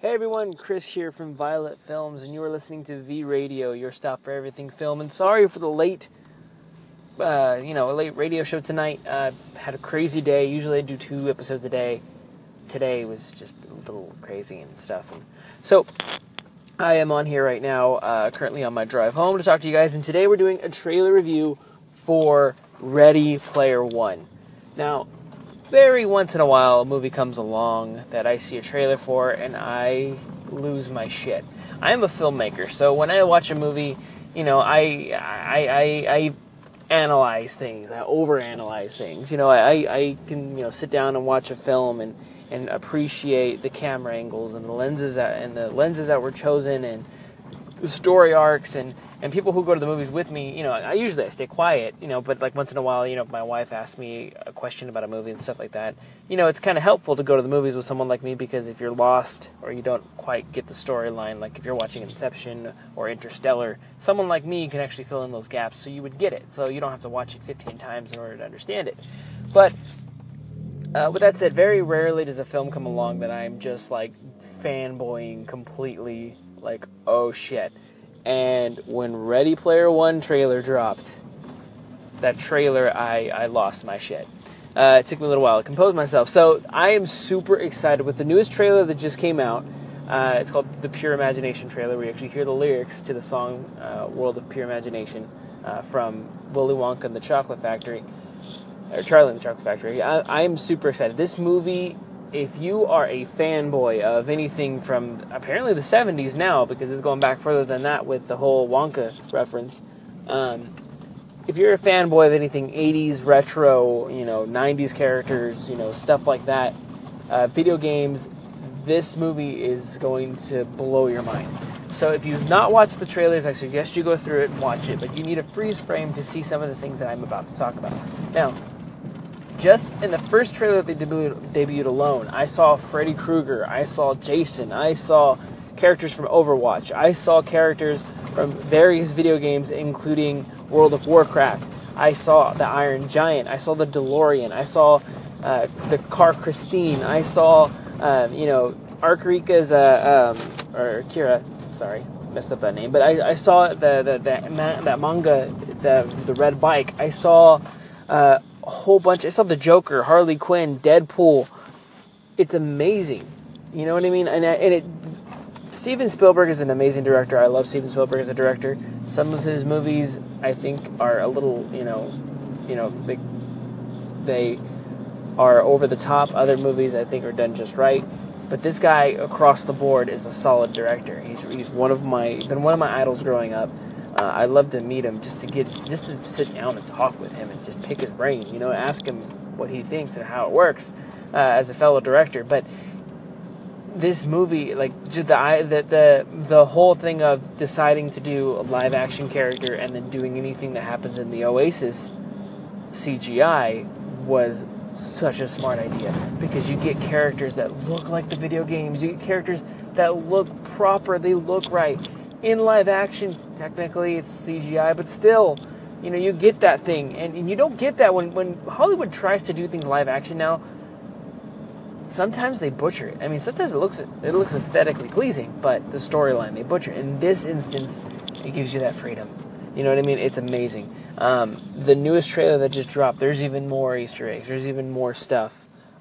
Hey everyone, Chris here from Violet Films, and you are listening to V Radio, your stop for everything film. And sorry for the late, uh, you know, a late radio show tonight. Uh, had a crazy day. Usually I do two episodes a day. Today was just a little crazy and stuff. And so I am on here right now, uh, currently on my drive home to talk to you guys. And today we're doing a trailer review for Ready Player One. Now, very once in a while a movie comes along that I see a trailer for and I lose my shit. I am a filmmaker, so when I watch a movie, you know, I I I, I analyze things. I overanalyze things. You know, I I can you know sit down and watch a film and and appreciate the camera angles and the lenses that and the lenses that were chosen and the story arcs and and people who go to the movies with me, you know, I usually I stay quiet, you know, but like once in a while, you know, if my wife asks me a question about a movie and stuff like that, you know, it's kind of helpful to go to the movies with someone like me because if you're lost or you don't quite get the storyline, like if you're watching Inception or Interstellar, someone like me can actually fill in those gaps so you would get it. So you don't have to watch it 15 times in order to understand it. But uh, with that said, very rarely does a film come along that I'm just like fanboying completely, like, oh shit and when Ready Player One trailer dropped, that trailer, I, I lost my shit. Uh, it took me a little while to compose myself. So I am super excited with the newest trailer that just came out. Uh, it's called the Pure Imagination trailer, where you actually hear the lyrics to the song uh, "World of Pure Imagination" uh, from Willy Wonka and the Chocolate Factory, or Charlie and the Chocolate Factory. I, I am super excited. This movie if you are a fanboy of anything from apparently the 70s now, because it's going back further than that with the whole Wonka reference, um, if you're a fanboy of anything 80s retro, you know, 90s characters, you know, stuff like that, uh, video games, this movie is going to blow your mind. So if you've not watched the trailers, I suggest you go through it and watch it, but you need a freeze frame to see some of the things that I'm about to talk about. Now, just in the first trailer that they debuted, debuted alone, I saw Freddy Krueger, I saw Jason, I saw characters from Overwatch, I saw characters from various video games, including World of Warcraft. I saw the Iron Giant, I saw the DeLorean, I saw uh, the car Christine, I saw, um, you know, Arkarika's, uh, um, or Kira, sorry, messed up that name, but I, I saw the, the, the, that manga, the, the red bike, I saw uh, whole bunch. I saw the Joker, Harley Quinn, Deadpool. It's amazing. You know what I mean? And uh, and it. Steven Spielberg is an amazing director. I love Steven Spielberg as a director. Some of his movies I think are a little, you know, you know, they they are over the top. Other movies I think are done just right. But this guy across the board is a solid director. He's he's one of my been one of my idols growing up. Uh, I'd love to meet him just to get just to sit down and talk with him and just pick his brain. You know, ask him what he thinks and how it works uh, as a fellow director. But this movie, like the, the the the whole thing of deciding to do a live action character and then doing anything that happens in the Oasis CGI was such a smart idea because you get characters that look like the video games. You get characters that look proper. They look right in live action, technically it's CGI, but still, you know, you get that thing. And, and you don't get that when, when Hollywood tries to do things live action now. Sometimes they butcher it. I mean, sometimes it looks it looks aesthetically pleasing, but the storyline they butcher. In this instance, it gives you that freedom. You know what I mean? It's amazing. Um, the newest trailer that just dropped, there's even more Easter eggs. There's even more stuff.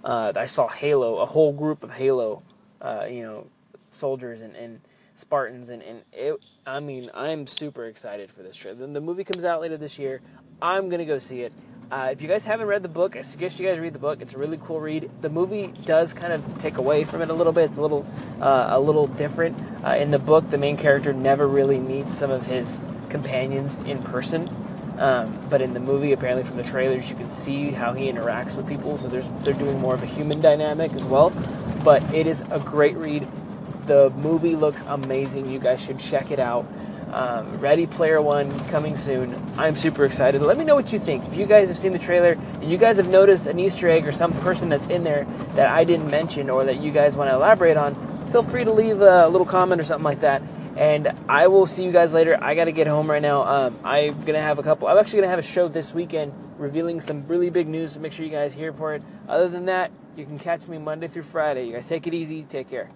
Uh, I saw Halo, a whole group of Halo, uh, you know, soldiers and, and Spartans, and, and it, I mean, I'm super excited for this trip. The movie comes out later this year. I'm gonna go see it. Uh, if you guys haven't read the book, I suggest you guys read the book. It's a really cool read. The movie does kind of take away from it a little bit. It's a little, uh, a little different. Uh, in the book, the main character never really meets some of his companions in person. Um, but in the movie, apparently from the trailers, you can see how he interacts with people. So they're doing more of a human dynamic as well. But it is a great read. The movie looks amazing. You guys should check it out. Um, Ready Player One coming soon. I'm super excited. Let me know what you think. If you guys have seen the trailer and you guys have noticed an Easter egg or some person that's in there that I didn't mention or that you guys want to elaborate on, feel free to leave a little comment or something like that. And I will see you guys later. I got to get home right now. Um, I'm gonna have a couple. I'm actually gonna have a show this weekend revealing some really big news. So make sure you guys hear for it. Other than that, you can catch me Monday through Friday. You guys take it easy. Take care.